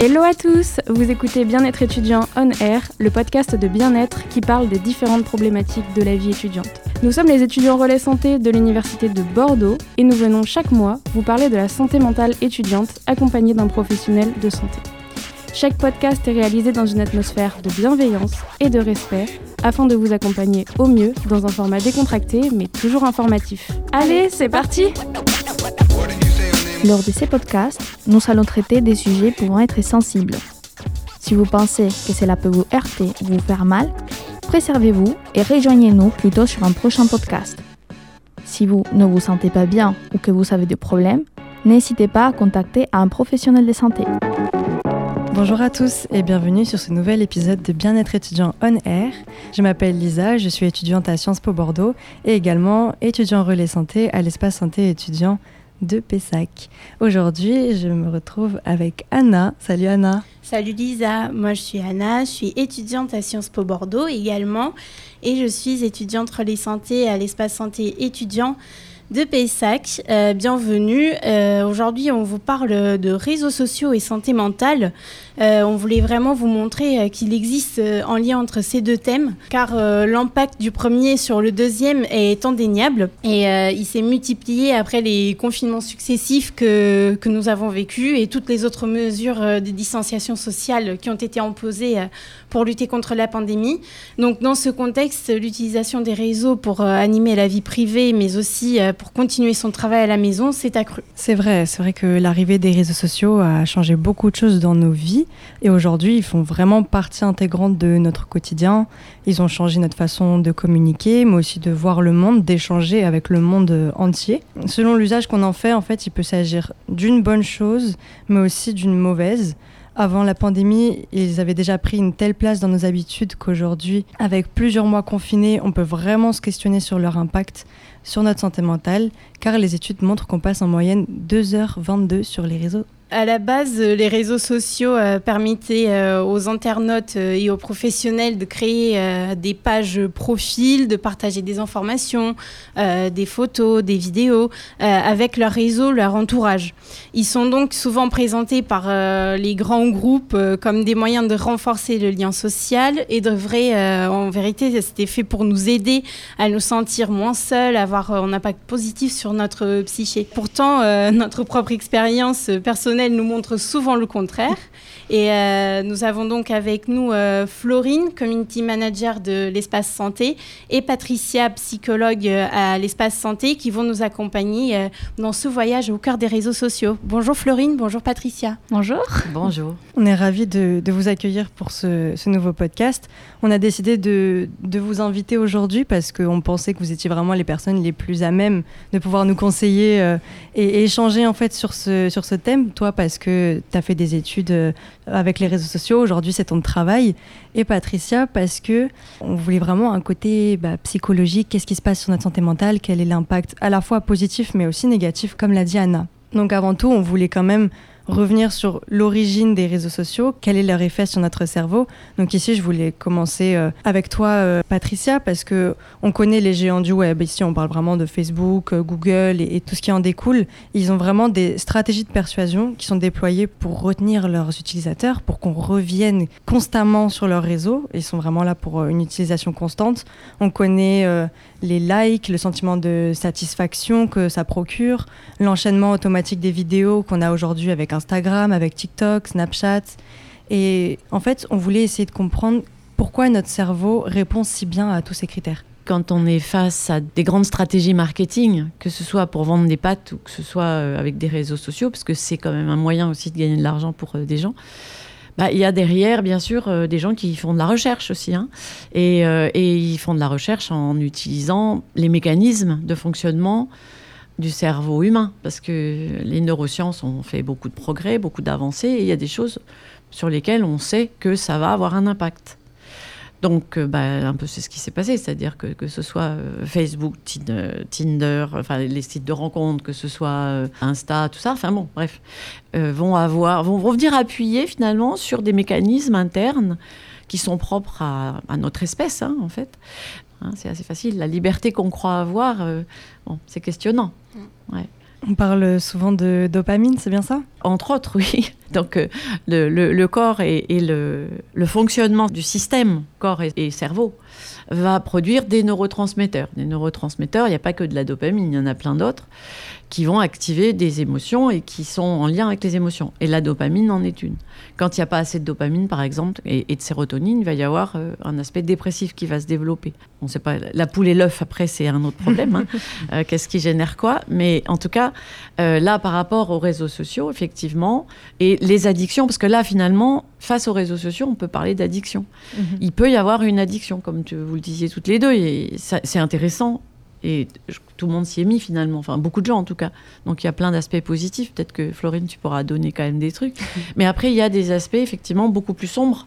Hello à tous, vous écoutez Bien-être étudiant On Air, le podcast de bien-être qui parle des différentes problématiques de la vie étudiante. Nous sommes les étudiants relais santé de l'Université de Bordeaux et nous venons chaque mois vous parler de la santé mentale étudiante accompagnée d'un professionnel de santé. Chaque podcast est réalisé dans une atmosphère de bienveillance et de respect afin de vous accompagner au mieux dans un format décontracté mais toujours informatif. Allez, c'est parti lors de ces podcasts, nous allons traiter des sujets pouvant être sensibles. Si vous pensez que cela peut vous heurter ou vous faire mal, préservez-vous et rejoignez-nous plutôt sur un prochain podcast. Si vous ne vous sentez pas bien ou que vous avez des problèmes, n'hésitez pas à contacter un professionnel de santé. Bonjour à tous et bienvenue sur ce nouvel épisode de Bien-être étudiant On Air. Je m'appelle Lisa, je suis étudiante à Sciences Po Bordeaux et également étudiant relais santé à l'espace santé étudiant de Pessac. Aujourd'hui, je me retrouve avec Anna. Salut Anna. Salut Lisa, moi je suis Anna, je suis étudiante à Sciences Po Bordeaux également et je suis étudiante relais santé à l'espace santé étudiant de Pessac. Euh, bienvenue. Euh, aujourd'hui, on vous parle de réseaux sociaux et santé mentale. Euh, on voulait vraiment vous montrer qu'il existe un lien entre ces deux thèmes, car l'impact du premier sur le deuxième est indéniable et il s'est multiplié après les confinements successifs que, que nous avons vécus et toutes les autres mesures de distanciation sociale qui ont été imposées pour lutter contre la pandémie. Donc, dans ce contexte, l'utilisation des réseaux pour animer la vie privée, mais aussi pour continuer son travail à la maison s'est accru. C'est vrai, c'est vrai que l'arrivée des réseaux sociaux a changé beaucoup de choses dans nos vies et aujourd'hui ils font vraiment partie intégrante de notre quotidien. Ils ont changé notre façon de communiquer, mais aussi de voir le monde, d'échanger avec le monde entier. Selon l'usage qu'on en fait, en fait, il peut s'agir d'une bonne chose, mais aussi d'une mauvaise. Avant la pandémie, ils avaient déjà pris une telle place dans nos habitudes qu'aujourd'hui, avec plusieurs mois confinés, on peut vraiment se questionner sur leur impact sur notre santé mentale, car les études montrent qu'on passe en moyenne 2h22 sur les réseaux à la base, les réseaux sociaux euh, permettaient euh, aux internautes euh, et aux professionnels de créer des pages profils, de partager des informations, des photos, des vidéos avec leur réseau, leur entourage. Ils sont donc souvent présentés par les grands groupes comme des moyens de renforcer le lien social et de vrai, en vérité, c'était fait pour nous aider à nous sentir moins seuls, avoir un impact positif sur notre psyché. Pourtant, notre propre expérience personnelle nous montre souvent le contraire. Et euh, nous avons donc avec nous euh, Florine, community manager de l'espace santé, et Patricia, psychologue euh, à l'espace santé, qui vont nous accompagner dans ce voyage au cœur des réseaux sociaux. Bonjour Florine, bonjour Patricia. Bonjour. Bonjour. On est ravis de, vous accueillir pour ce, nouveau podcast. On a décidé de, vous inviter aujourd'hui parce qu'on pensait que vous étiez vraiment les personnes les plus à même de pouvoir nous conseiller et, échanger en fait sur ce, sur ce thème. Toi, parce que tu as fait des études avec les réseaux sociaux. Aujourd'hui, c'est ton travail. Et Patricia, parce que on voulait vraiment un côté bah, psychologique. Qu'est-ce qui se passe sur notre santé mentale? Quel est l'impact à la fois positif, mais aussi négatif, comme l'a dit Anna. Donc avant tout, on voulait quand même revenir sur l'origine des réseaux sociaux, quel est leur effet sur notre cerveau. Donc ici, je voulais commencer euh, avec toi, euh, Patricia, parce que on connaît les géants du web. Ici, on parle vraiment de Facebook, euh, Google et, tout ce qui en découle. Ils ont vraiment des stratégies de persuasion qui sont déployées pour retenir leurs utilisateurs, pour qu'on revienne constamment sur leur réseau. Ils sont vraiment là pour une utilisation constante. On connaît les likes, le sentiment de satisfaction que ça procure, l'enchaînement automatique des vidéos qu'on a aujourd'hui avec Instagram, avec TikTok, Snapchat. Et en fait, on voulait essayer de comprendre pourquoi notre cerveau répond si bien à tous ces critères. Quand on est face à des grandes stratégies marketing, que ce soit pour vendre des pâtes ou que ce soit euh, avec des réseaux sociaux, parce que c'est quand même un moyen aussi de gagner de l'argent pour euh, des gens, bah, il y a derrière, bien sûr, euh, des gens qui font de la recherche aussi. Hein. et, et, ils font de la recherche en utilisant les mécanismes de fonctionnement du cerveau humain. Parce que les neurosciences ont fait beaucoup de progrès, beaucoup d'avancées. Et il y a des choses sur lesquelles on sait que ça va avoir un impact. Donc, euh, bah, un peu c'est ce qui s'est passé, c'est-à-dire que, que ce soit euh, Facebook, Tinder, enfin les sites de rencontres, que ce soit euh, Insta, tout ça, enfin bon, bref, vont avoir, vont revenir appuyer finalement sur des mécanismes internes qui sont propres à, notre espèce, hein, en fait. hein, c'est assez facile. La liberté qu'on croit avoir, c'est questionnant. Ouais. On parle souvent de dopamine, c'est bien ça? Entre autres, oui. Donc euh, le, le- le corps et, et le, le fonctionnement du système corps et, et cerveau va produire des neurotransmetteurs. Des neurotransmetteurs, il n'y a pas que de la dopamine, il y en a plein d'autres qui vont activer des émotions et qui sont en lien avec les émotions. Et la dopamine en est une. Quand il n'y a pas assez de dopamine, par exemple, et, et de sérotonine, il va y avoir euh, un aspect dépressif qui va se développer. On sait pas, la poule et l'œuf, après, c'est un autre problème. hein. Euh, Qu'est-ce qui génère quoi? Mais en tout cas, euh, là, par rapport aux réseaux sociaux, effectivement, et les addictions, parce que là, finalement, face aux réseaux sociaux, on peut parler d'addiction. Il peut y avoir une addiction, comme tu- vous le disiez toutes les deux, et c'est intéressant. Et tout le monde s'y est mis finalement, enfin beaucoup de gens en tout cas. Donc il y a plein d'aspects positifs. Peut-être que Florine, tu pourras donner quand même des trucs. Mais après, il y a des aspects effectivement beaucoup plus sombres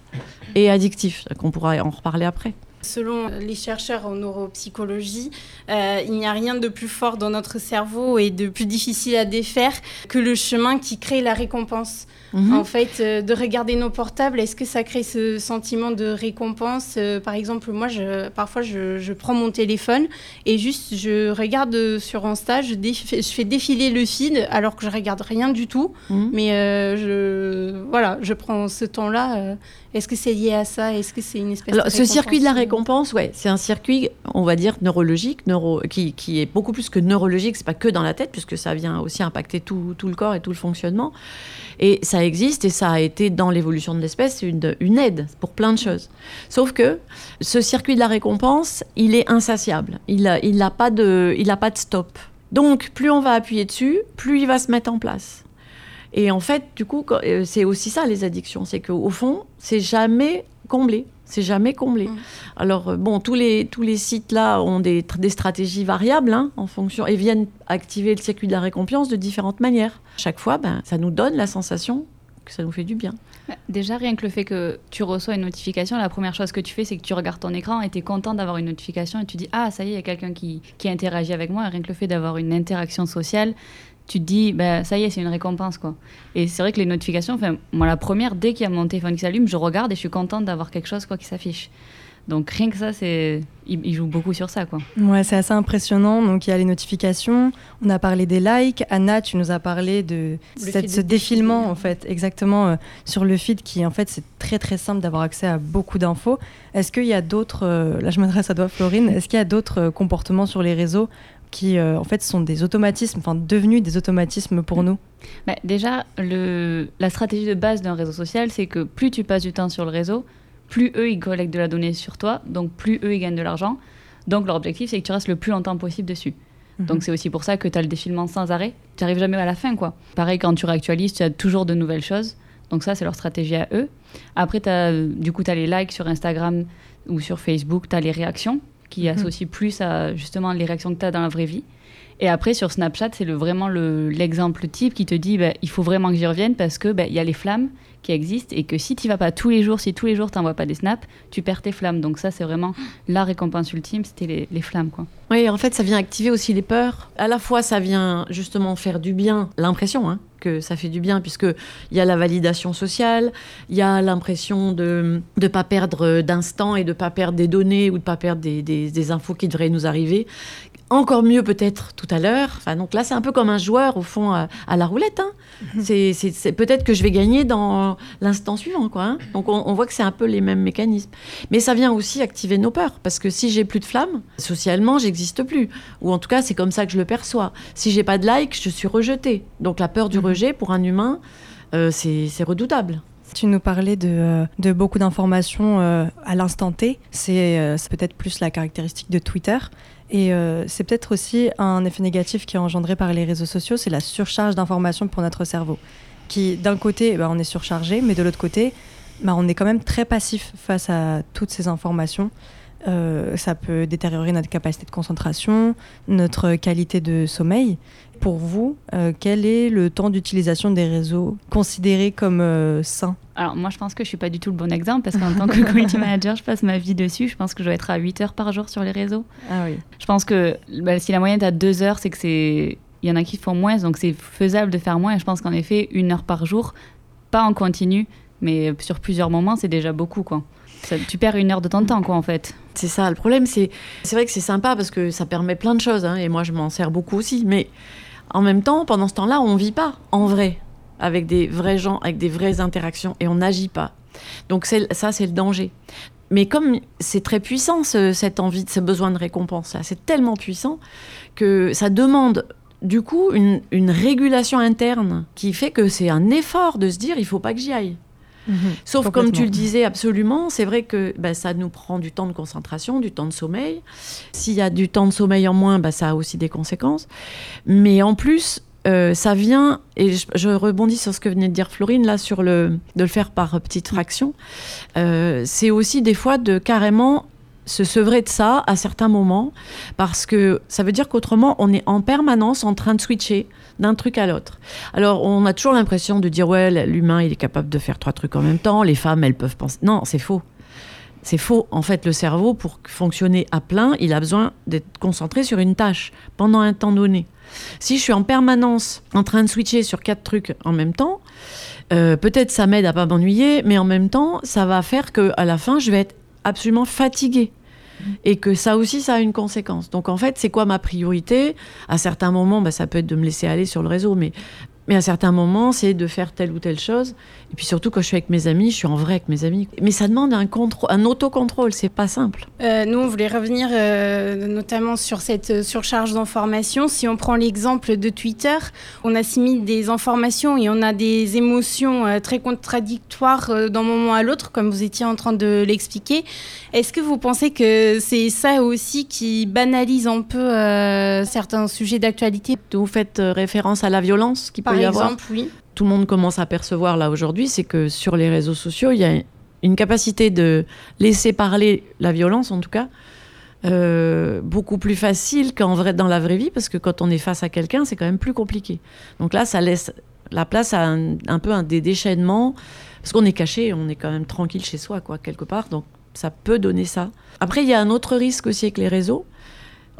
et addictifs, qu'on pourra en reparler après. Selon les chercheurs en neuropsychologie, euh, il n'y a rien de plus fort dans notre cerveau et de plus difficile à défaire que le chemin qui crée la récompense. Mhm. En fait, euh, de regarder nos portables, est-ce que ça crée ce sentiment de récompense? Euh, Par exemple, moi, je, parfois, je, je prends mon téléphone et juste, je regarde sur Insta, je, fais défiler le feed alors que je regarde rien du tout. Mhm. Mais je, voilà, je prends ce temps-là. Est-ce que c'est lié à ça? Est-ce que c'est une espèce Alors, de ce circuit de la récompense? récompense, ouais, c'est un circuit, on va dire, neurologique, neuro, qui, qui est beaucoup plus que neurologique, c'est pas que dans la tête, puisque ça vient aussi impacter tout, tout le corps et tout le fonctionnement. Et ça existe et ça a été dans l'évolution de l'espèce une, une aide pour plein de choses. Sauf que ce circuit de la récompense, il est insatiable. Il n'a il a pas, de- il a pas de stop. Donc, plus on va appuyer dessus, plus il va se mettre en place. Et en fait, du coup, euh, c'est aussi ça les addictions, c'est qu'au fond, c'est jamais comblé. C'est jamais comblé. Mm. Alors, euh, bon, tous les, tous les sites-là ont des, des stratégies variables hein, en fonction et viennent activer le circuit de la récompense de différentes manières. Chaque fois, ben, ça nous donne la sensation que ça nous fait du bien. Déjà, rien que le fait que tu reçois une notification, la première chose que tu fais, c'est que tu regardes ton écran et tu es content d'avoir une notification et tu dis Ah, ça y est, il y a quelqu'un qui, qui interagit avec moi. Et rien que le fait d'avoir une interaction sociale, tu te dis bah, Ça y est, c'est une récompense. quoi. Et c'est vrai que les notifications, enfin, moi, la première, dès qu'il y a mon téléphone qui s'allume, je regarde et je suis contente d'avoir quelque chose quoi, qui s'affiche. Donc rien que ça, c'est il, il joue beaucoup sur ça. quoi. Ouais, c'est assez impressionnant. Donc, il y a les notifications. On a parlé des likes. Anna, tu nous as parlé de cette- ce défilement, en fait, exactement, euh, sur le feed qui, en fait, c'est très, très simple d'avoir accès à beaucoup d'infos. Est-ce qu'il y a d'autres, euh, là, je m'adresse à toi, Florine, est-ce qu'il y a d'autres euh, comportements sur les réseaux qui, euh, en fait, sont des automatismes, enfin, devenus des automatismes pour nous Bah, déjà, le, la stratégie de base d'un réseau social, c'est que plus tu passes du temps sur le réseau, plus eux, ils collectent de la donnée sur toi, donc plus eux, ils gagnent de l'argent. Donc leur objectif, c'est que tu restes le plus longtemps possible dessus. Mhm. Donc c'est aussi pour ça que tu as le défilement sans arrêt. Tu n'arrives jamais à la fin, quoi. Pareil, quand tu réactualises, tu as toujours de nouvelles choses. Donc ça, c'est leur stratégie à eux. Après, euh, du coup, tu as les likes sur Instagram ou sur Facebook, tu as les réactions qui Mhm. associent plus à justement les réactions que tu as dans la vraie vie. Et après, sur Snapchat, c'est vraiment le- l'exemple type qui te dit bah, il faut vraiment que j'y revienne parce qu'il il y a les flammes qui existent et que si tu vas pas tous les jours, si tous les jours tu n'envoies pas des snaps, tu perds tes flammes. Donc, ça, c'est vraiment la récompense ultime c'était les, flammes. quoi. Oui, en fait, ça vient activer aussi les peurs. À la fois, ça vient justement faire du bien, l'impression hein, que ça fait du bien, puisqu'il y a la validation sociale, il y a l'impression de ne pas perdre d'instant et de ne pas perdre des données ou de ne pas perdre des infos qui devraient nous arriver. Encore mieux peut-être tout à l'heure. Enfin, donc là, c'est un peu comme un joueur, au fond, à, à la roulette. hein. C'est- C'est c'est peut-être que je vais gagner dans l'instant suivant. Quoi, hein. Donc on, on voit que c'est un peu les mêmes mécanismes. Mais ça vient aussi activer nos peurs, parce que si j'ai plus de flammes, socialement, j'existe plus. Ou en tout cas, c'est comme ça que je le perçois. Si j'ai pas de like, je suis rejeté. Donc la peur du Mhm. rejet, pour un humain, euh, c'est redoutable. Tu nous parlais de, euh, beaucoup d'informations euh, à l'instant T. C'est euh, c'est peut-être plus la caractéristique de Twitter. Et c'est peut-être aussi un effet négatif qui est engendré par les réseaux sociaux, c'est la surcharge d'informations pour notre cerveau. Qui, d'un côté, bah, on est surchargé, mais de l'autre côté, bah, on est quand même très passif face à toutes ces informations. Euh, ça peut détériorer notre capacité de concentration, notre qualité de sommeil. Pour vous, euh, quel est le temps d'utilisation des réseaux considéré comme euh, sain Alors, moi, je pense que je suis pas du tout le bon exemple parce qu'en tant que community manager, je passe ma vie dessus. Je pense que je dois être à 8 heures par jour sur les réseaux. Ah oui. Je pense que bah, si la moyenne est à 2 heures, c'est que c'est. Il y en a qui font moins, donc c'est faisable de faire moins. Et je pense qu'en effet, une heure par jour, pas en continu, mais sur plusieurs moments, c'est déjà beaucoup, quoi. Tu perds une heure de ton temps, quoi, en fait. C'est ça, le problème, c'est c'est vrai que c'est sympa parce que ça permet plein de choses, hein, et moi je m'en sers beaucoup aussi, mais en même temps, pendant ce temps-là, on vit pas en vrai, avec des vrais gens, avec des vraies interactions, et on n'agit pas. Donc ça, c'est le danger. Mais comme c'est très puissant, ce- cette envie, ce besoin de récompense, là, c'est tellement puissant que ça demande du coup une, une régulation interne qui fait que c'est un effort de se dire il faut pas que j'y aille. Sauf comme tu le disais absolument, c'est vrai que bah, ça nous prend du temps de concentration, du temps de sommeil. S'il y a du temps de sommeil en moins, bah, ça a aussi des conséquences. Mais en plus, euh, ça vient, et je, je rebondis sur ce que venait de dire Florine, là, sur le, de le faire par petites fractions. Euh, c'est aussi des fois de carrément se sevrer de ça à certains moments, parce que ça veut dire qu'autrement, on est en permanence en train de switcher d'un truc à l'autre. Alors, on a toujours l'impression de dire, ouais, l'humain, il est capable de faire trois trucs en même temps, les femmes, elles peuvent penser. Non, c'est faux. C'est faux. En fait, le cerveau, pour fonctionner à plein, il a besoin d'être concentré sur une tâche pendant un temps donné. Si je suis en permanence en train de switcher sur quatre trucs en même temps, euh, peut-être ça m'aide à pas m'ennuyer, mais en même temps, ça va faire que à la fin, je vais être absolument fatiguée. Et que ça aussi, ça a une conséquence. Donc en fait, c'est quoi ma priorité? À certains moments, bah, ça peut être de me laisser aller sur le réseau, mais, mais à certains moments, c'est de faire telle ou telle chose. Et puis surtout, quand je suis avec mes amis, je suis en vrai avec mes amis. Mais ça demande un, un autocontrôle, c'est pas simple. Euh, nous, on voulait revenir euh, notamment sur cette euh, surcharge d'informations. Si on prend l'exemple de Twitter, on assimile des informations et on a des émotions euh, très contradictoires d'un moment à l'autre, comme vous étiez en train de l'expliquer. Est-ce que vous pensez que c'est ça aussi qui banalise un peu certains sujets d'actualité? Vous faites référence à la violence qui Par peut y avoir. exemple, oui. tout le monde commence à percevoir là aujourd'hui, c'est que sur les réseaux sociaux, il y a une capacité de laisser parler la violence, en tout cas, euh, beaucoup plus facile qu'en vrai dans la vraie vie, parce que quand on est face à quelqu'un, c'est quand même plus compliqué. Donc là, ça laisse la place à un, un peu un des déchaînements, parce qu'on est caché, on est quand même tranquille chez soi, quoi, quelque part. Donc ça peut donner ça. Après, il y a un autre risque aussi avec les réseaux.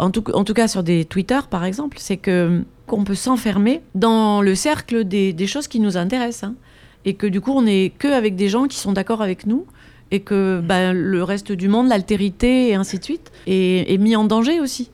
En tout, en tout cas sur des Twitter par exemple, c'est que qu'on peut s'enfermer dans le cercle des, des choses qui nous intéressent. hein. Et que du coup, on n'est que avec des gens qui sont d'accord avec nous. Et que ben, le reste du monde, l'altérité et ainsi de suite, est, est mis en danger aussi.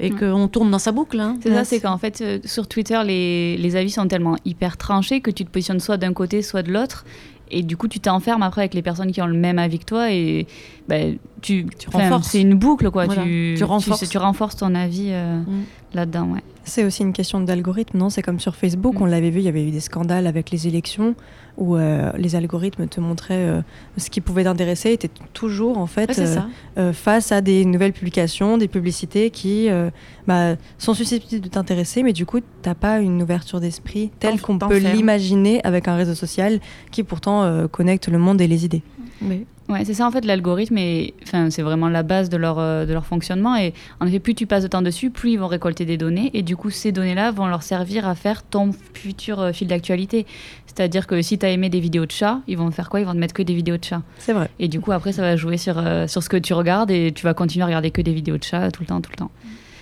Et Mm. qu'on tourne dans sa boucle. hein. C'est ça, c'est qu'en fait, euh, sur Twitter, les, les avis sont tellement hyper tranchés que tu te positionnes soit d'un côté, soit de l'autre. Et du coup, tu t'enfermes après avec les personnes qui ont le même avis que toi. Et ben, tu, renforces. C'est une boucle, quoi. Voilà. Tu, Tu renforces. Tu, renforces ton avis euh, Mm. là-dedans, ouais. C'est aussi une question d'algorithme, non? C'est comme sur Facebook, Mm. on l'avait vu, il y avait eu des scandales avec les élections où euh, les algorithmes te montraient euh, ce qui pouvait t'intéresser et tu toujours en fait Ouais, euh, face à des nouvelles publications, des publicités qui bah, sont susceptibles de t'intéresser, mais du coup, t'as pas une ouverture d'esprit telle qu'on peut l'imaginer avec un réseau social qui pourtant connecte le monde et les idées. Ouais, c'est ça en fait l'algorithme et enfin c'est vraiment la base de leur euh, de leur fonctionnement et en effet plus tu passes de temps dessus, plus ils vont récolter des données et du coup ces données-là vont leur servir à faire ton futur euh, fil d'actualité. C'est-à-dire que si tu as aimé des vidéos de chats, ils vont faire quoi? Ils vont te mettre que des vidéos de chats. C'est vrai. Et du coup après ça va jouer sur euh, sur ce que tu regardes et tu vas continuer à regarder que des vidéos de chats tout le temps tout le temps.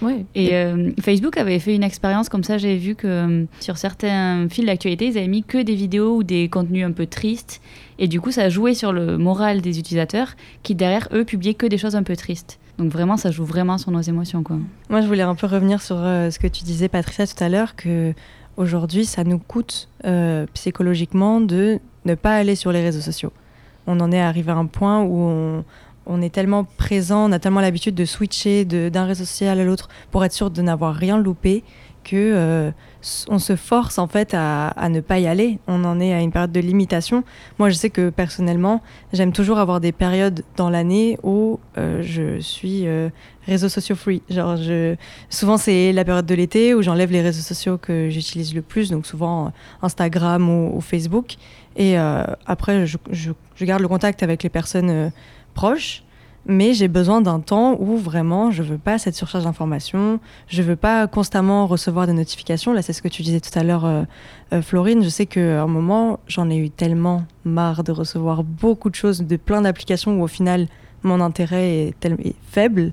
Ouais. Et euh, Facebook avait fait une expérience comme ça, j'ai vu que euh, sur certains fils d'actualité, ils avaient mis que des vidéos ou des contenus un peu tristes. Et du coup, ça a joué sur le moral des utilisateurs qui, derrière eux, publiaient que des choses un peu tristes. Donc vraiment, ça joue vraiment sur nos émotions. Quoi. Moi, je voulais un peu revenir sur euh, ce que tu disais, Patricia, tout à l'heure, que aujourd'hui, ça nous coûte psychologiquement de ne pas aller sur les réseaux sociaux. On en est arrivé à un point où on, on est tellement présent, on a tellement l'habitude de switcher d'un réseau social à l'autre pour être sûr de n'avoir rien loupé que euh, on se force en fait à, ne pas y aller. On en est à une période de limitation. Moi, je sais que personnellement, j'aime toujours avoir des périodes dans l'année où euh, je suis euh, réseaux sociaux free. Genre, souvent c'est la période de l'été où j'enlève les réseaux sociaux que j'utilise le plus, donc souvent euh, Instagram ou, Facebook. Et après, je garde le contact avec les personnes euh, proches. Mais j'ai besoin d'un temps où vraiment je veux pas cette surcharge d'informations, je veux pas constamment recevoir des notifications. Là, c'est ce que tu disais tout à l'heure, euh, euh, Florine. Je sais qu'à un moment, j'en ai eu tellement marre de recevoir beaucoup de choses, de plein d'applications où au final, mon intérêt est, tel- est faible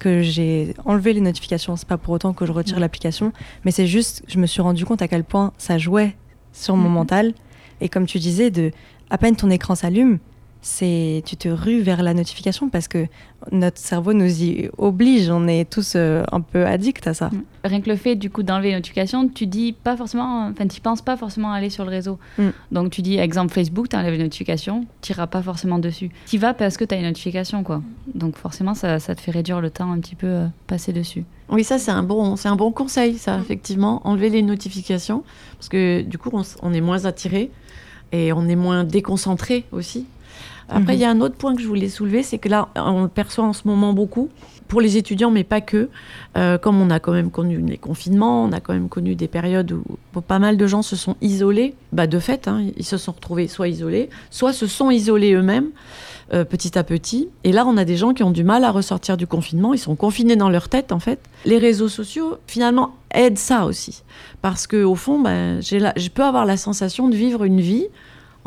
que j'ai enlevé les notifications. C'est pas pour autant que je retire l'application, mais c'est juste, je me suis rendu compte à quel point ça jouait sur mon Mhm. mental. Et comme tu disais, de à peine ton écran s'allume, c'est tu te rues vers la notification parce que notre cerveau nous y oblige. On est tous euh, un peu addicts à ça. Mm. Rien que le fait du coup d'enlever les notifications, tu dis pas forcément, enfin tu penses pas forcément à aller sur le réseau. Mm. Donc tu dis exemple Facebook, tu enlèves les notifications, tu iras pas forcément dessus. Tu vas parce que tu as une notification quoi. Donc forcément ça, ça, te fait réduire le temps un petit peu euh, passé dessus. Oui, ça c'est un bon, c'est un bon conseil, ça effectivement, enlever les notifications parce que du coup on, on est moins attiré et on est moins déconcentré aussi. Après, il y a un autre point que je voulais soulever, c'est que là, on le perçoit en ce moment beaucoup, pour les étudiants, mais pas que. Euh, comme on a quand même connu les confinements, on a quand même connu des périodes où, pas mal de gens se sont isolés. Bah, de fait, hein, ils se sont retrouvés soit isolés, soit se sont isolés eux-mêmes. Euh, petit à petit. Et là, on a des gens qui ont du mal à ressortir du confinement. Ils sont confinés dans leur tête, en fait. Les réseaux sociaux, finalement, aident ça aussi. Parce que au fond, ben, je peux avoir la sensation de vivre une vie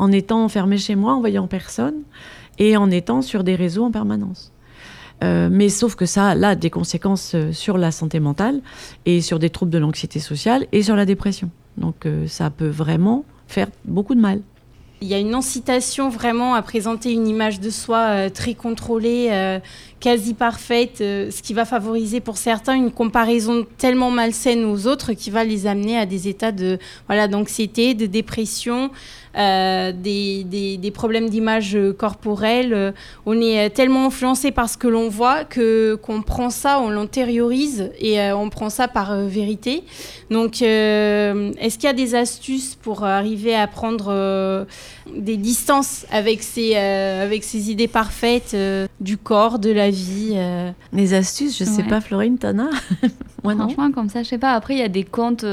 en étant enfermé chez moi, en voyant personne, et en étant sur des réseaux en permanence. Euh, mais sauf que ça a des conséquences euh, sur la santé mentale et sur des troubles de l'anxiété sociale et sur la dépression. Donc euh, ça peut vraiment faire beaucoup de mal. Il y a une incitation vraiment à présenter une image de soi très contrôlée, quasi parfaite, ce qui va favoriser pour certains une comparaison tellement malsaine aux autres qui va les amener à des états de voilà d'anxiété, de dépression. Euh, des, des, problèmes d'image corporelle. on est tellement influencé par ce que l'on voit que qu'on prend ça, on l'antériorise et euh, on prend ça par euh, vérité. Donc, est-ce qu'il y a des astuces pour arriver à prendre des distances avec ces, avec ces idées parfaites du corps, de la vie Les astuces, je sais pas, Florine, t'en as Moi, Franchement, comme ça, je sais pas. Après, il y a des comptes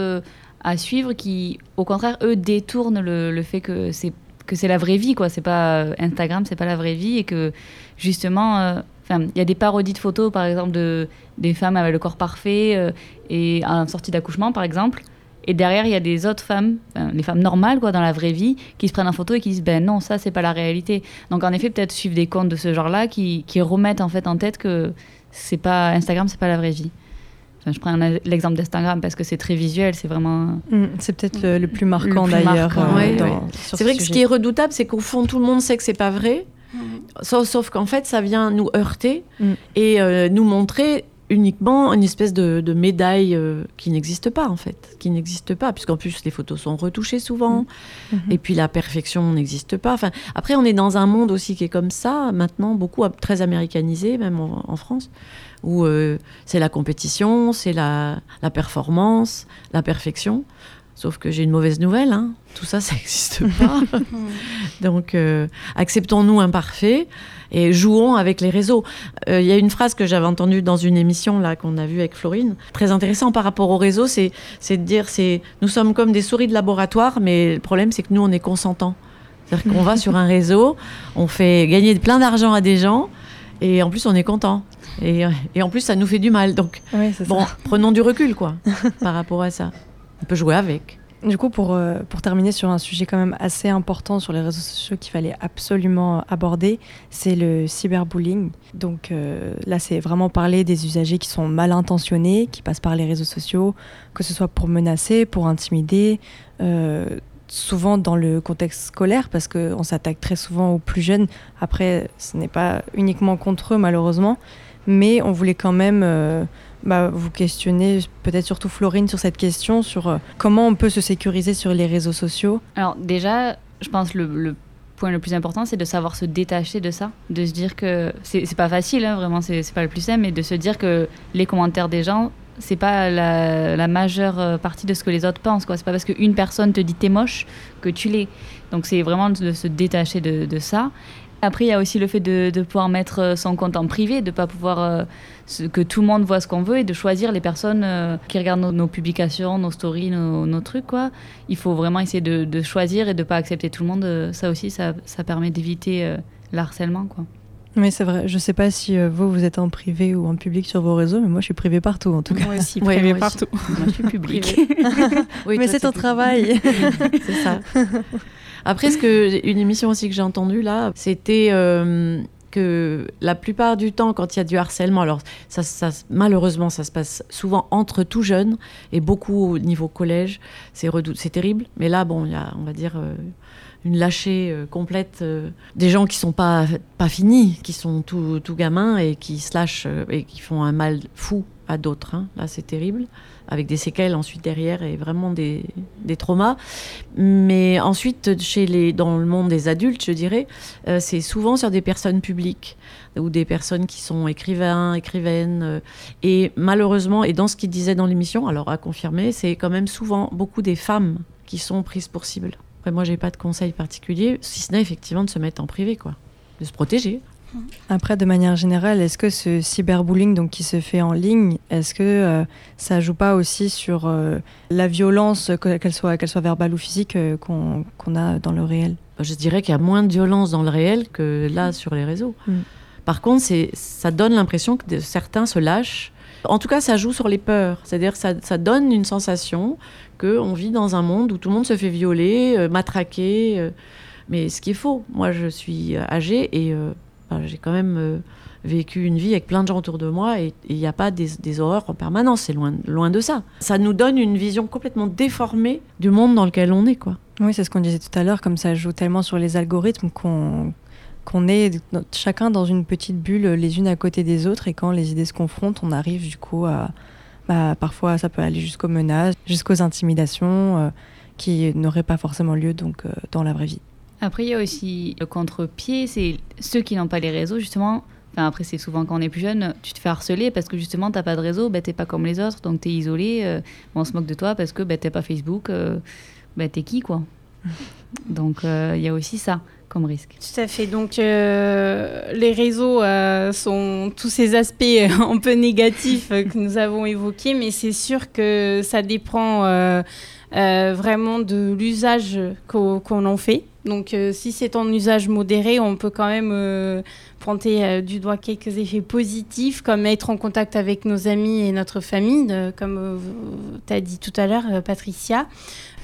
à suivre qui, au contraire, eux, détournent le, le fait que c'est que c'est la vraie vie, quoi. C'est pas euh, Instagram, c'est pas la vraie vie, et que justement, euh, enfin, il y a des parodies de photos, par exemple, de des femmes avec le corps parfait euh, et en sortie d'accouchement, par exemple. Et derrière, il y a des autres femmes, les femmes normales, quoi, dans la vraie vie, qui se prennent en photo et qui disent, ben non, ça, c'est pas la réalité. Donc, en effet, peut-être suivre des comptes de ce genre-là qui, qui remettent en fait en tête que c'est pas Instagram, c'est pas la vraie vie je prends l'exemple d'Instagram parce que c'est très visuel, c'est vraiment. Mm, c'est peut-être le, plus marquant d'ailleurs. Euh, c'est vrai que ce qui est redoutable, c'est qu'au fond, tout le monde sait que c'est pas vrai. Sauf, qu'en fait, ça vient nous heurter mm. et euh, nous montrer uniquement une espèce de, médaille euh, qui n'existe pas en fait, qui n'existe pas, puisqu'en plus les photos sont retouchées souvent, mm. mm-hmm. et puis la perfection n'existe pas. Enfin, après, on est dans un monde aussi qui est comme ça, maintenant, beaucoup très américanisé, même en France où euh, c'est la compétition, c'est la, performance, la perfection. Sauf que j'ai une mauvaise nouvelle, hein. tout ça, ça n'existe pas. Donc, euh, acceptons-nous imparfaits et jouons avec les réseaux. Euh, il y a une phrase que j'avais entendue dans une émission là qu'on a vue avec Florine, très intéressant par rapport aux réseaux, c'est de dire c'est nous sommes comme des souris de laboratoire, mais le problème c'est que nous on est consentants. C'est-à-dire qu'on va sur un réseau, on fait gagner plein d'argent à des gens, et en plus on est content. Et, et, en plus, ça nous fait du mal. Donc, bon, prenons du recul, quoi, par rapport à ça. On peut jouer avec. Du coup, pour, euh, pour terminer sur un sujet quand même assez important sur les réseaux sociaux qu'il fallait absolument aborder, c'est le cyberbullying. Donc euh, là, c'est vraiment parler des usagers qui sont mal intentionnés, qui passent par les réseaux sociaux, que ce soit pour menacer, pour intimider, euh, souvent dans le contexte scolaire, parce qu'on s'attaque très souvent aux plus jeunes. Après, ce n'est pas uniquement contre eux, malheureusement mais on voulait quand même bah, vous questionner, peut-être surtout Florine, sur cette question, sur euh, comment on peut se sécuriser sur les réseaux sociaux. Alors déjà, je pense le, le point le plus important, c'est de savoir se détacher de ça, de se dire que c'est pas facile, hein, vraiment, c'est pas le plus simple, mais de se dire que les commentaires des gens, c'est pas la, majeure euh, partie de ce que les autres pensent. C'est pas parce qu'une personne te dit t'es moche que tu l'es. Donc c'est vraiment de se détacher de, ça. Après, il y a aussi le fait de, pouvoir mettre euh, son compte en privé, de pas pouvoir que tout le monde voit ce qu'on veut et de choisir les personnes euh, qui regardent nos, publications, nos stories, nos, trucs. Quoi. Il faut vraiment essayer de, choisir et de ne pas accepter tout le monde. Ça aussi, ça, permet d'éviter l'harcèlement. Quoi. Oui, c'est vrai. Je ne sais pas si vous, vous êtes en privé ou en public sur vos réseaux, mais moi, je suis privé partout, en tout cas. Moi aussi, privé partout. moi, je suis public. mais c'est ton travail. c'est ça. Après, ce que une émission aussi que j'ai entendue là, c'était euh, que la plupart du temps, quand il y a du harcèlement, alors ça, ça- malheureusement, ça se passe souvent entre tout jeunes et beaucoup au niveau collège. C'est c'est terrible. Mais là, bon, il y a, on va dire, euh, une lâchée euh, complète euh, des gens qui sont pas, pas finis, qui sont tout, tout gamins et qui se lâchent et qui font un mal fou à d'autres. hein. Là, c'est terrible, avec des séquelles ensuite derrière et vraiment des, des traumas. Mais ensuite, chez les, dans le monde des adultes, je dirais, euh, c'est souvent sur des personnes publiques ou des personnes qui sont écrivains, écrivaines. euh, et malheureusement, et dans ce qu'il disait dans l'émission, alors à confirmer, c'est quand même souvent beaucoup des femmes qui sont prises pour cible. Après, moi, j'ai pas de conseil particulier, si ce n'est effectivement de se mettre en privé, quoi, de se protéger. Après, de manière générale, est-ce que ce cyberbullying donc, qui se fait en ligne, est-ce que euh, ça joue pas aussi sur euh, la violence, que- qu'elle soit, qu'elle soit verbale ou physique, euh, qu'on a dans le réel? Je dirais qu'il y a moins de violence dans le réel que là sur les réseaux. Mm. Par contre, ça donne l'impression que certains se lâchent. En tout cas, ça joue sur les peurs. C'est-à-dire que ça, ça donne une sensation qu'on vit dans un monde où tout le monde se fait violer, euh, matraquer. mais ce qui est faux. Moi, je suis âgée et j'ai quand même euh, vécu une vie avec plein de gens autour de moi et il n'y a pas des, horreurs en permanence. C'est loin, loin de ça. Ça nous donne une vision complètement déformée du monde dans lequel on est, quoi. Oui, c'est ce qu'on disait tout à l'heure, comme ça joue tellement sur les algorithmes qu'on est chacun dans une petite bulle les unes à côté des autres et quand les idées se confrontent, on arrive du coup à... bah, parfois ça peut aller jusqu'aux menaces, jusqu'aux intimidations euh, qui n'auraient pas forcément lieu donc euh, dans la vraie vie. Après, il y a aussi le contre-pied, c'est ceux qui n'ont pas les réseaux, justement. Enfin, après, c'est souvent quand on est plus jeune, tu te fais harceler parce que justement, t'as pas de réseau, ben, t'es pas comme les autres, donc t'es isolé. euh, on se moque de toi parce que ben, t'es pas Facebook, euh, ben, t'es qui, quoi Donc, euh, il y a aussi ça comme risque. Tout à fait. Donc, euh, les réseaux sont tous ces aspects un peu négatifs que nous avons évoqués, mais c'est sûr que ça dépend vraiment de l'usage qu'o- qu'on en fait. Donc, euh, si c'est en usage modéré, on peut quand même euh, pointer euh, du doigt quelques effets positifs, comme être en contact avec nos amis et notre famille, de- comme tu as dit tout à l'heure, euh, Patricia.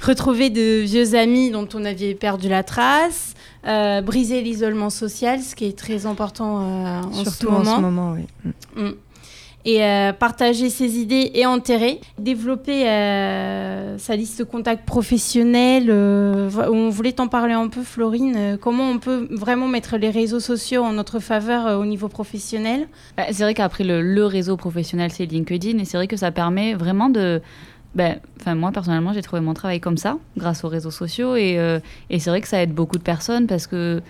Retrouver de vieux amis dont on avait perdu la trace, euh, briser l'isolement social, ce qui est très important euh, en ce Surtout en ce moment, oui. Mm. Et euh, partager ses idées et enterrer. Développer euh, sa liste de contacts professionnels. euh, on voulait t'en parler un peu, Florine. comment on peut vraiment mettre les réseaux sociaux en notre faveur au niveau professionnel? Bah, c'est vrai qu'après, le, réseau professionnel, c'est LinkedIn, et c'est vrai que ça permet vraiment de... Ben, moi, personnellement, j'ai trouvé mon travail comme ça, grâce aux réseaux sociaux, et, et c'est vrai que ça aide beaucoup de personnes parce que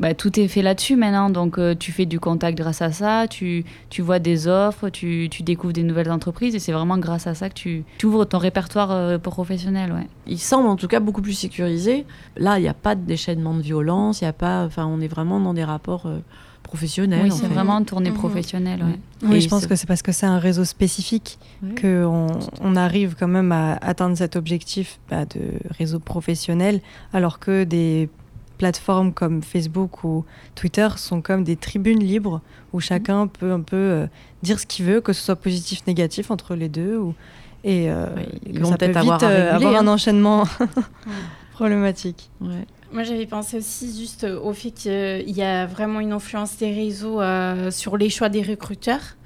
bah, tout est fait là-dessus maintenant. Donc, euh, tu fais du contact grâce à ça, tu, tu vois des offres, tu, tu découvres des nouvelles entreprises, et c'est vraiment grâce à ça que tu, tu ouvres ton répertoire euh, professionnel. Ouais. il semble en tout cas beaucoup plus sécurisé. Là, il n'y a pas de déchaînement de violence, il y a pas, enfin, on est vraiment dans des rapports euh, professionnels. Oui, en c'est vraiment tourné Mhm. professionnel. Ouais. Oui, Et je pense que c'est parce que c'est un réseau spécifique Ouais. qu'on on arrive quand même à atteindre cet objectif bah, de réseau professionnel, alors que des plateformes comme Facebook ou Twitter sont comme des tribunes libres où chacun peut un peu euh, dire ce qu'il veut, que ce soit positif, négatif entre les deux. Ou, et euh, ils que vont ça peut peut-être vite avoir euh, réguler, avoir un hein. enchaînement problématique. Ouais. Moi, j'avais pensé aussi juste euh, au fait qu'il y a vraiment une influence des réseaux euh, sur les choix des recruteurs.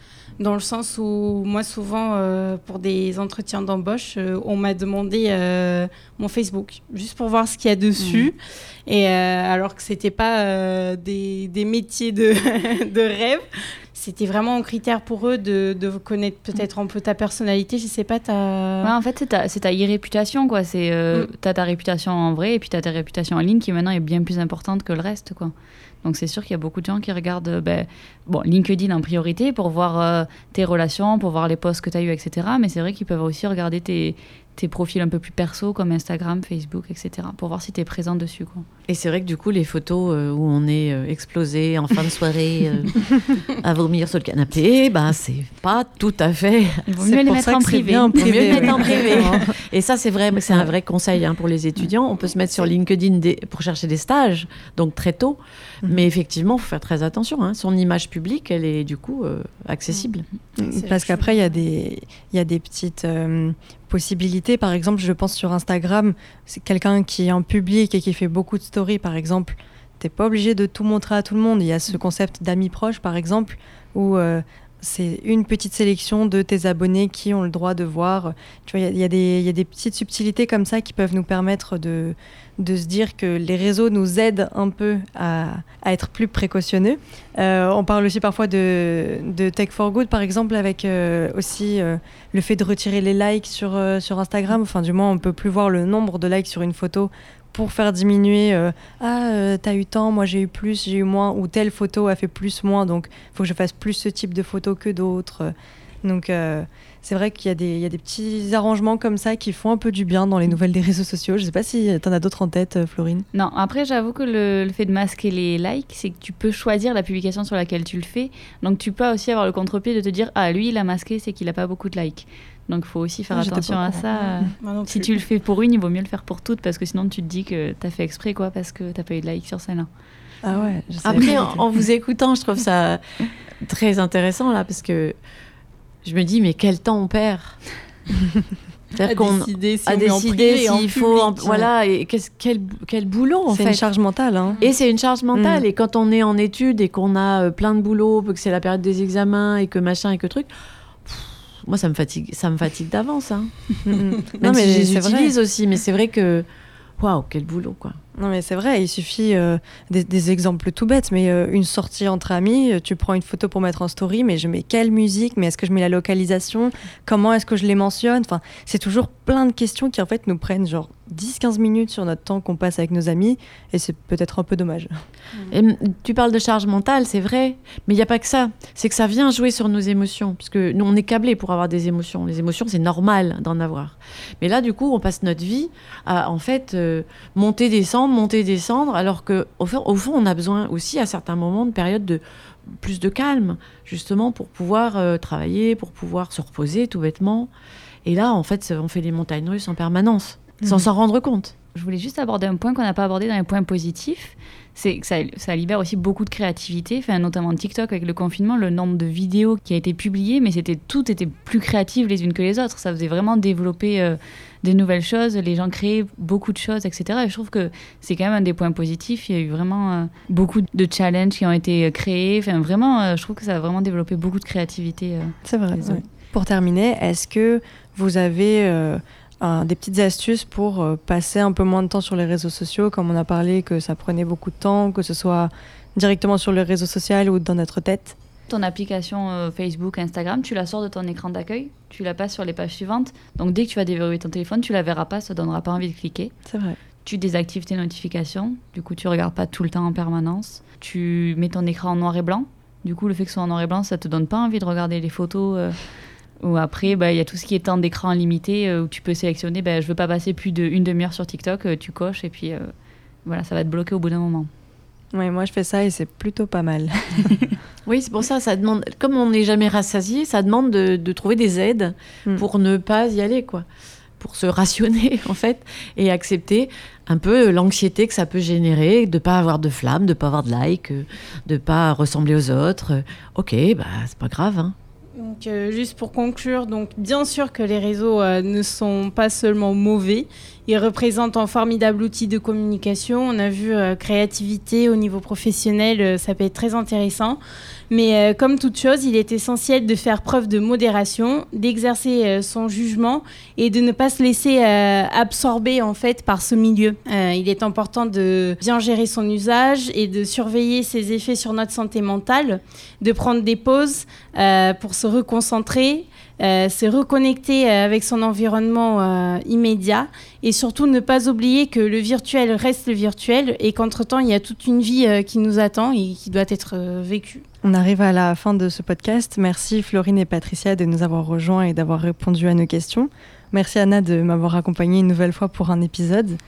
Dans le sens où, moi, souvent, euh, pour des entretiens d'embauche, euh, on m'a demandé euh, mon Facebook, juste pour voir ce qu'il y a dessus. Et euh, alors que c'était pas des, des métiers de, de rêve. C'était vraiment un critère pour eux de, de connaître peut-être un peu ta personnalité. Je sais pas, ta. Ouais, en fait, c'est ta, c'est ta e-réputation, quoi. C'est, euh, Mm. T'as ta réputation en vrai, et puis t'as ta réputation en ligne qui maintenant est bien plus importante que le reste, quoi. Donc c'est sûr qu'il y a beaucoup de gens qui regardent euh, ben, bon, LinkedIn en priorité pour voir euh, tes relations, pour voir les posts que tu as eu, etc. Mais c'est vrai qu'ils peuvent aussi regarder tes, tes profils un peu plus perso comme Instagram, Facebook, etc. pour voir si tu es présent dessus. Quoi. Et c'est vrai que du coup, les photos euh, où on est euh, explosé en fin de soirée euh, à vomir sur le canapé, ben c'est pas tout à fait. Il vaut C'est mieux les pour mettre ça en privé. bien en Vaut mieux privé, le mettre en privé. Et ça, c'est vrai, c'est un vrai conseil hein, pour les étudiants. On peut se mettre sur LinkedIn des- pour chercher des stages, donc très tôt. Mhm. Mais effectivement, il faut faire très attention. hein. Son image publique, elle est du coup euh, accessible. Parce qu'après, il y, a des- il y a des petites possibilités. Par exemple, je pense sur Instagram, c'est quelqu'un qui est en public et qui fait beaucoup de stories, par exemple. T'es pas obligé de tout montrer à tout le monde. Il y a ce concept d'amis proches, par exemple, où euh, c'est une petite sélection de tes abonnés qui ont le droit de voir. Tu vois, il y, y, a des petites subtilités comme ça qui peuvent nous permettre de, de se dire que les réseaux nous aident un peu à, à être plus précautionneux. Euh, on parle aussi parfois de, de, Tech for Good, par exemple, avec euh, aussi euh, le fait de retirer les likes sur, sur Instagram. Enfin, du moins, on peut plus voir le nombre de likes sur une photo pour faire diminuer euh, ah euh, t'as eu tant moi j'ai eu plus j'ai eu moins ou telle photo a fait plus moins donc faut que je fasse plus ce type de photo que d'autres. Donc euh, c'est vrai qu'il y, a des petits arrangements comme ça qui font un peu du bien dans les nouvelles des réseaux sociaux. Je sais pas si t'en as d'autres en tête Florine. Non après j'avoue que le, le, fait de masquer les likes c'est que tu peux choisir la publication sur laquelle tu le fais. Donc tu peux aussi avoir le contre-pied de te dire ah lui il a masqué c'est qu'il a pas beaucoup de likes donc, il faut aussi faire ah, attention à ça. si tu le fais pour une, il vaut mieux le faire pour toutes parce que sinon, tu te dis que tu as fait exprès quoi, parce que tu n'as pas eu de like sur celle-là. Ah ouais. Après, en, en, vous écoutant, je trouve ça très intéressant là parce que je me dis, mais quel temps on perd C'est-à-dire qu'on décider si a décidé s'il faut, en, voilà, et quel, quel boulot en fait. C'est une charge mentale. Hein. Et c'est une charge mentale. Mm. Et quand on est en études et qu'on a plein de boulot, que c'est la période des examens et que machin et que truc, moi ça me fatigue ça me fatigue d'avance hein. non mais si j'utilise aussi mais c'est vrai que waouh quel boulot quoi. Non mais c'est vrai il suffit euh, des, des, exemples tout bêtes mais euh, une sortie entre amis tu prends une photo pour mettre en story mais je mets quelle musique mais est-ce que je mets la localisation comment est-ce que je les mentionne? Enfin c'est toujours plein de questions qui en fait nous prennent genre 10-15 minutes sur notre temps qu'on passe avec nos amis et c'est peut-être un peu dommage. Et tu parles de charge mentale, c'est vrai, mais il n'y a pas que ça. C'est que ça vient jouer sur nos émotions, parce que nous on est câblés pour avoir des émotions. Les émotions c'est normal d'en avoir. Mais là du coup on passe notre vie à en fait euh, monter, descendre, monter, descendre, alors que au fond, on a besoin aussi à certains moments de période de plus de calme, justement pour pouvoir euh, travailler, pour pouvoir se reposer tout bêtement. Et là en fait on fait les montagnes russes en permanence sans s'en rendre compte. Je voulais juste aborder un point qu'on n'a pas abordé dans les points positifs, c'est que ça, ça, libère aussi beaucoup de créativité, enfin, notamment TikTok avec le confinement, le nombre de vidéos qui a été publiées, mais c'était toutes étaient plus créatives les unes que les autres. Ça faisait vraiment développer euh, des nouvelles choses, les gens créaient beaucoup de choses, etc. Et je trouve que c'est quand même un des points positifs. Il y a eu vraiment euh, beaucoup de challenges qui ont été créés. Enfin, vraiment, euh, je trouve que ça a vraiment développé beaucoup de créativité. c'est vrai. Ouais. Pour terminer, est-ce que vous avez des petites astuces pour euh, passer un peu moins de temps sur les réseaux sociaux, comme on a parlé que ça prenait beaucoup de temps, que ce soit directement sur le réseau social ou dans notre tête ton application euh, Facebook, Instagram, tu la sors de ton écran d'accueil, tu la passes sur les pages suivantes. Donc dès que tu vas déverrouiller ton téléphone, tu la verras pas, ça donnera pas envie de cliquer. C'est vrai. Tu désactives tes notifications, du coup tu regardes pas tout le temps en permanence. Tu mets ton écran en noir et blanc. Du coup, le fait que ce soit en noir et blanc, ça te donne pas envie de regarder les photos. Euh, ou après, bah, il y a tout ce qui est temps d'écran limité euh, où tu peux sélectionner, bah, je veux pas passer plus d'une demi-heure sur TikTok, euh, tu coches et puis euh, voilà, ça va te bloquer au bout d'un moment. Oui, moi je fais ça et c'est plutôt pas mal. oui, c'est pour ça, ça demande, comme on n'est jamais rassasié, ça demande de, de trouver des aides mm. pour ne pas y aller, quoi. Pour se rationner, en fait, et accepter un peu l'anxiété que ça peut générer, de pas avoir de flamme, de pas avoir de like, de pas ressembler aux autres. Ok, bah c'est pas grave, hein. Donc, euh, juste pour conclure, donc bien sûr que les réseaux euh, ne sont pas seulement mauvais, ils représentent un formidable outil de communication. On a vu euh, créativité au niveau professionnel, euh, ça peut être très intéressant. Mais euh, comme toute chose, il est essentiel de faire preuve de modération, d'exercer son jugement et de ne pas se laisser absorber en fait par ce milieu. il est important de bien gérer son usage et de surveiller ses effets sur notre santé mentale, de prendre des pauses pour se reconcentrer euh, c'est reconnecter euh, avec son environnement euh, immédiat et surtout ne pas oublier que le virtuel reste le virtuel et qu'entre-temps, il y a toute une vie euh, qui nous attend et qui doit être vécue. On arrive à la fin de ce podcast. Merci Florine et Patricia de nous avoir rejoints et d'avoir répondu à nos questions. Merci Anna de m'avoir accompagnée une nouvelle fois pour un épisode.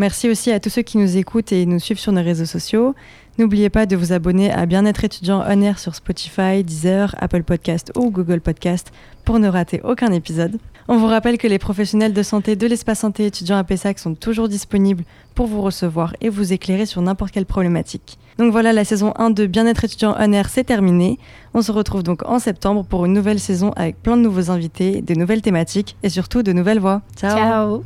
Merci aussi à tous ceux qui nous écoutent et nous suivent sur nos réseaux sociaux. N'oubliez pas de vous abonner à Bien-être étudiant on air sur Spotify, Deezer, Apple Podcast ou Google Podcast pour ne rater aucun épisode. On vous rappelle que les professionnels de santé de l'espace santé étudiant à Pessac sont toujours disponibles pour vous recevoir et vous éclairer sur n'importe quelle problématique. Donc voilà, la saison 1 de Bien-être étudiant on air c'est terminé. On se retrouve donc en septembre pour une nouvelle saison avec plein de nouveaux invités, de nouvelles thématiques et surtout de nouvelles voix. Ciao. Ciao.